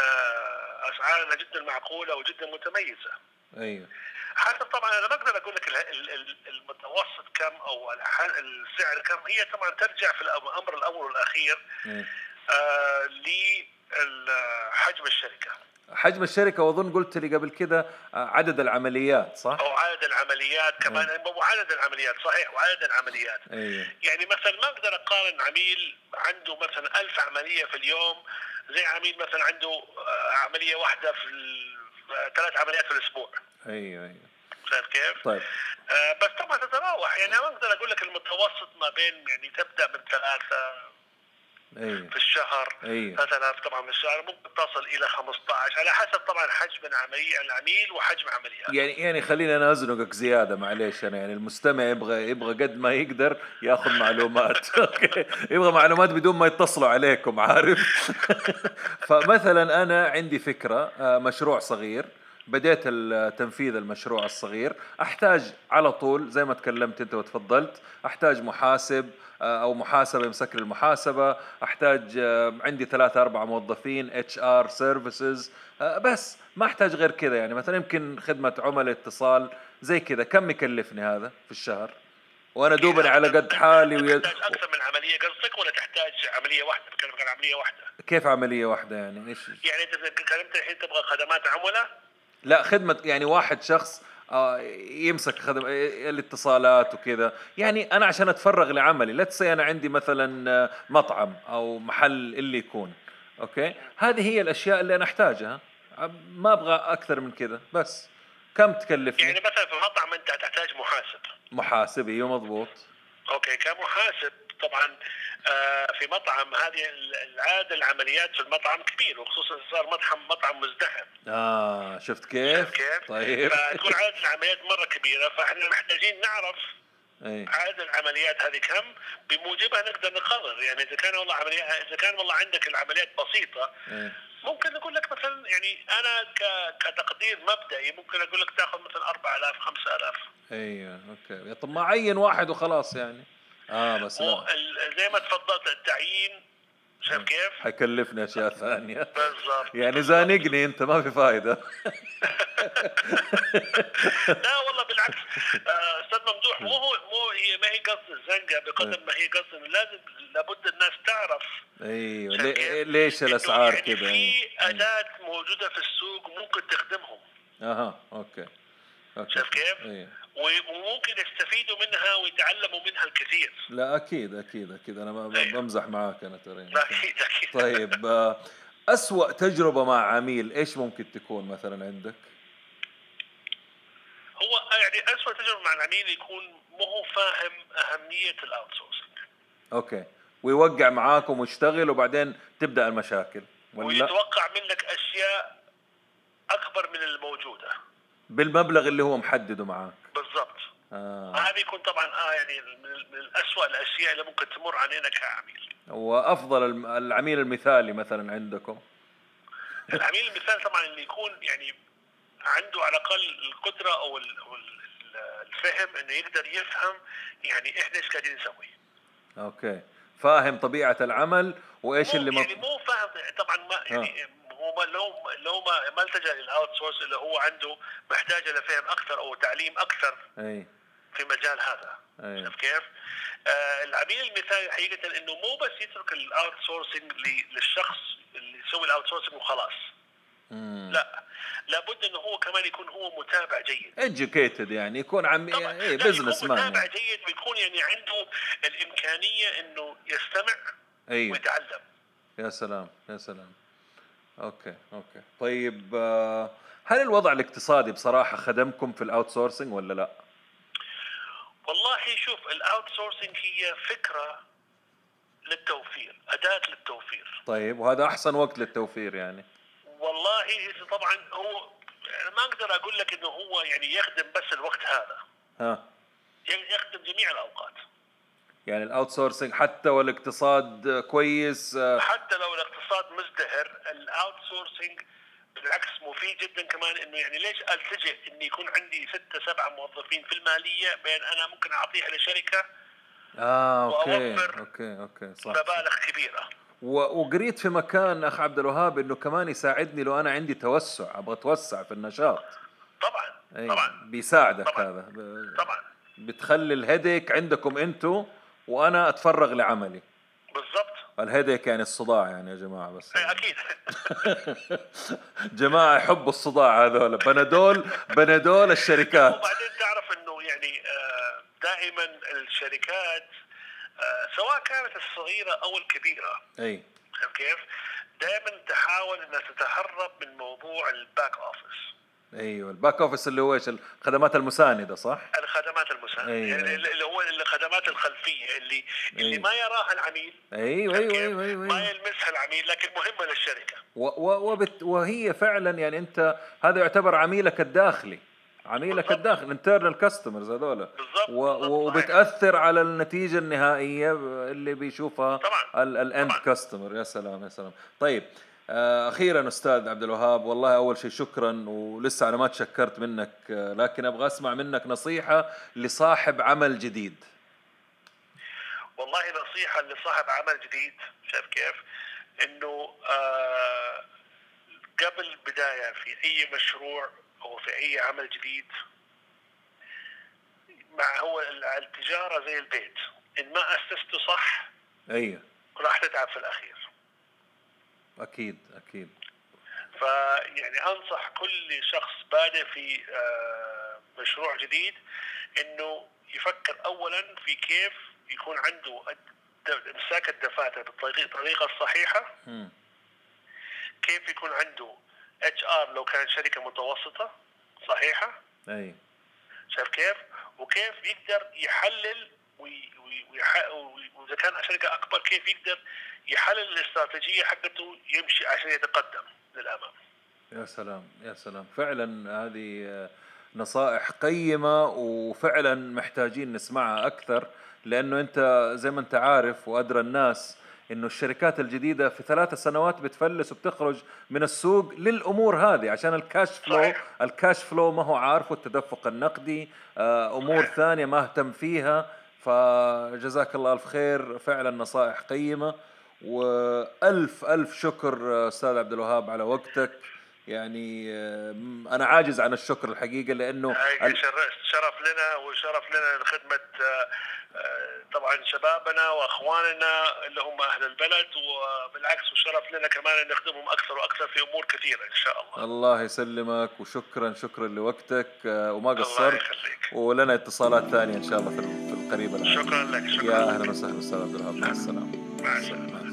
أسعارنا جدا معقولة وجدا متميزة. أيوه. حسب طبعا أنا ما أقدر أقول لك ال- ال- ال- المتوسط كم أو السعر كم. هي طبعا ترجع في الأمر الأول والأخير إيه. آه لحجم الشركة. حجم الشركة وأظن قلت لي قبل كده آه، عدد العمليات صح؟ أو عدد العمليات كمان وعدد العمليات صحيح وعدد العمليات. أيوه يعني مثلا ما أقدر أقارن عميل عنده مثلا ألف عملية في اليوم زي عميل مثلا عنده آه، عملية واحدة في آه، ثلاث عمليات في الأسبوع. أيوه أيوه. كيف؟ طيب. آه، بس طبعا تتراوح. يعني ما أقدر أقول لك المتوسط ما بين يعني تبدأ من ثلاثة أيوه في الشهر. أيوه 3000 طبعا في الشهر ممكن تصل إلى 15 على حسب طبعا حجم العملية العميل وحجم عملياته. يعني يعني خلينا أنا أزنقك زيادة معليش أنا. يعني المستمع يبغى يبغى قد ما يقدر يأخذ معلومات. أوكي. يبغى معلومات بدون ما يتصلوا عليكم عارف؟ فمثلا أنا عندي فكرة آه، مشروع صغير. بديت تنفيذ المشروع الصغير. أحتاج على طول زي ما تكلمت أنت وتفضلت أحتاج محاسب أو محاسبة يمسك لي المحاسبة. أحتاج آه، عندي ثلاثة أربعة موظفين HR services بس ما أحتاج غير كذا. يعني مثلا يمكن خدمة عملاء اتصال زي كذا. كم يكلفني هذا في الشهر؟ وأنا دوبني على قد حالي وي... تحتاج أكثر من عملية قصدك ولا تحتاج عملية واحدة؟ بكلمك عن عملية واحدة. كيف عملية واحدة يعني؟ إيش؟ يعني أنت كلمت الحين تبغى خدمات عملاء؟ لا خدمة يعني واحد شخص آه، يمسك خدم الاتصالات وكذا. يعني أنا عشان أتفرغ لعملي لا تسي أنا عندي مثلا آه، مطعم أو محل اللي يكون أوكي؟ هذه هي الأشياء اللي أنا أحتاجها. ما أبغى أكثر من كذا بس. كم تكلفني؟ يعني مثلا في مطعم أنت تحتاج محاسب. محاسب أيوه مضبوط. أوكي كمحاسب طبعا آه، في مطعم هذه العادة العمليات في المطعم كبير وخصوصا صار مطعم مطعم مزدحم. آه شفت كيف؟ كيف؟ طيب. فتكون عدد العمليات مرة كبيرة فإحنا محتاجين نعرف إي. عدد العمليات هذه كم بموجبها نقدر نقرر. يعني إذا كان والله عمليات إذا كان والله عندك العمليات بسيطة إي. ممكن نقول لك مثلا يعني أنا كتقدير مبدئي ممكن أقول لك تأخذ مثلا 4000 5000 أيوه أوكي. طب ما عين واحد وخلاص يعني. آه بس لا زي ما تفضلت التعيين شايف كيف؟ حيكلفني أشياء ثانية. بالضبط. يعني زانقني أنت ما في فايدة. لا والله بالعكس. آه، أستاذ ممدوح مو هو مو هي ما هي قصد الزنقة بقدر ما هي قصد لازم لابد الناس تعرف. أيوه؟ ليش الأسعار يعني كذا في أداة موجودة في السوق ممكن تخدمهم. أها أوكي. أوكي. شايف كيف؟ أيوه. وممكن يستفيدوا منها ويتعلموا منها الكثير. لا أكيد أكيد أكيد. أنا ب- أيوه. بمزح معاك أنا ترى. أكيد أكيد. طيب آه، أسوأ تجربة مع عميل إيش ممكن تكون مثلا عندك؟ هو يعني اسوء تجربة مع العميل يكون مو هو فاهم أهمية ال outsourcing أوكي. ويوقع معاكم ويشتغل وبعدين تبدأ المشاكل ولا؟ ويتوقع منك أشياء أكبر من الموجودة. بالمبلغ اللي هو محدده معاك. بالضبط. آه. هذه يكون طبعا آه يعني من, من الاسوء الأشياء اللي ممكن تمر علينا كعميل. وأفضل العميل المثالي مثلا عندكم. العميل المثال طبعا اللي يكون يعني عنده على الأقل القدرة أو الفهم إنه يقدر يفهم يعني إحنا إيش قاعدين نسوي. أوكي. فاهم طبيعة العمل وإيش اللي يعني. مو فاهم طبعا ما يعني هو وما لو لو ما ما التجأ لل outsource اللي هو عنده محتاج إلى فهم أكثر أو تعليم أكثر أي. في مجال هذا. شوف كيف؟ آه العميل المثالي حقيقة إنه مو بس يترك ال outsourcing للشخص اللي يسوي ال outsourcing وخلاص. مم. لا. لابد إنه هو كمان يكون هو متابع جيد. Educated يعني يكون عم لا، businessman متابع يعني. جيد ويكون يعني عنده الإمكانية إنه يستمع أيوه ويتعلم. يا سلام يا سلام. أوكي أوكي. طيب آه، هل الوضع الاقتصادي بصراحة خدمكم في ال outsourcing ولا لا؟ والله شوف ال outsourcing هي فكرة للتوفير أداة للتوفير. طيب وهذا أحسن وقت للتوفير يعني؟ والله طبعا هو أنا ما أقدر أقول لك إنه هو يعني يخدم بس الوقت هذا. ها. يخدم جميع الأوقات. يعني ال outsourcing حتى والاقتصاد كويس آه، حتى لو الاقتصاد مزدهر ال outsourcing بالعكس مفيد جدا كمان إنه يعني ليش ألتجئ اني يكون عندي ستة سبعة موظفين في المالية بين أنا ممكن أعطيها لشركة آه أوكي أوكي أوكي صح مبالغ كبيرة. وقريت في مكان أخ عبد الوهاب إنه كمان يساعدني لو أنا عندي توسع أبغى أتوسع في النشاط. طبعا أي طبعا بيساعدك طبعاً. هذا. طبعا. بتخلي الهيديك عندكم أنتوا وأنا أتفرغ لعملي. بالضبط. الهيديك يعني الصداع يعني يا جماعة بس. إيه، أكيد. جماعة يحبوا الصداع هذول. بنادول بنادول الشركات. وبعدين تعرف إنه يعني آه، دائما الشركات آه، سواء كانت الصغيرة أو الكبيرة. أي. كيف؟ دائما تحاول إنها تتهرب من موضوع ال back office أيوه ال back office اللي هو إيش الخدمات المساندة صح؟ الخدمات المساعده أيوة. يعني اللي هو الخدمات الخلفية اللي اللي أيوة. ما يراها العميل أيوه أيوه؟ أيوه, أيوة, ما. يلمسها العميل لكن مهمة للشركة و و وبت وهي فعلا يعني أنت هذا يعتبر عميلك الداخلي عميلك. الداخلي internal customers هذول وبتأثر على النتيجة النهائية اللي بيشوفها الاند. كاستمر يا سلام يا سلام طيب آه، أخيرا أستاذ عبد الوهاب والله أول شيء شكرا ولسه أنا ما تشكرت منك آه، لكن أبغى أسمع منك نصيحة لصاحب عمل جديد. والله نصيحة لصاحب عمل جديد شايف كيف؟ إنه آه قبل البداية في أي مشروع أو في أي عمل جديد مع هو ال- التجارة زي البيت إن ما اسسته صح أيوه. راح تتعب في الأخير. أكيد أكيد. فيعني أنصح كل شخص بادئ في آه، مشروع جديد إنه يفكر اولا في كيف يكون عنده إمساك الدفاتر بالطريقة الصحيحة. مم. كيف يكون عنده HR لو كانت شركة متوسطة صحيحة. أي. شايف كيف؟ وكيف يقدر يحلل وي- وي- ويح- وي- وإذا كان شركة أكبر كيف يقدر يحلل الاستراتيجية حقته يمشي عشان يتقدم للأمام يا سلام يا سلام فعلا هذه نصائح قيمة وفعلا محتاجين نسمعها أكثر لأنه أنت زي ما أنت عارف وأدرى الناس إنه الشركات الجديدة في ثلاثة سنوات بتفلس وبتخرج من السوق للأمور هذه عشان ال cash flow صحيح. ال cash flow ما هو عارفه التدفق النقدي آه، أمور صحيح. ثانية ما اهتم فيها فجزاك الله ألف خير. فعلا نصائح قيمة. وألف ألف شكر أستاذ عبد الوهاب على وقتك. يعني آه، أنا عاجز عن الشكر الحقيقة لأنه هاي ال- شر- شرف لنا وشرف لنا لخدمة آه، آه، طبعا شبابنا وأخواننا اللي هم أهل البلد. وبالعكس وشرف لنا كمان إن نخدمهم أكثر وأكثر في أمور كثيرة إن شاء الله. الله يسلمك وشكرا شكرا لوقتك. وما قصرت. ولنا اتصالات ثانية إن شاء الله في العاجل شكرا لك شكرا يا لك. أهلا وسهلا أستاذ عبد الوهاب. مع السلامة. مع السلامة.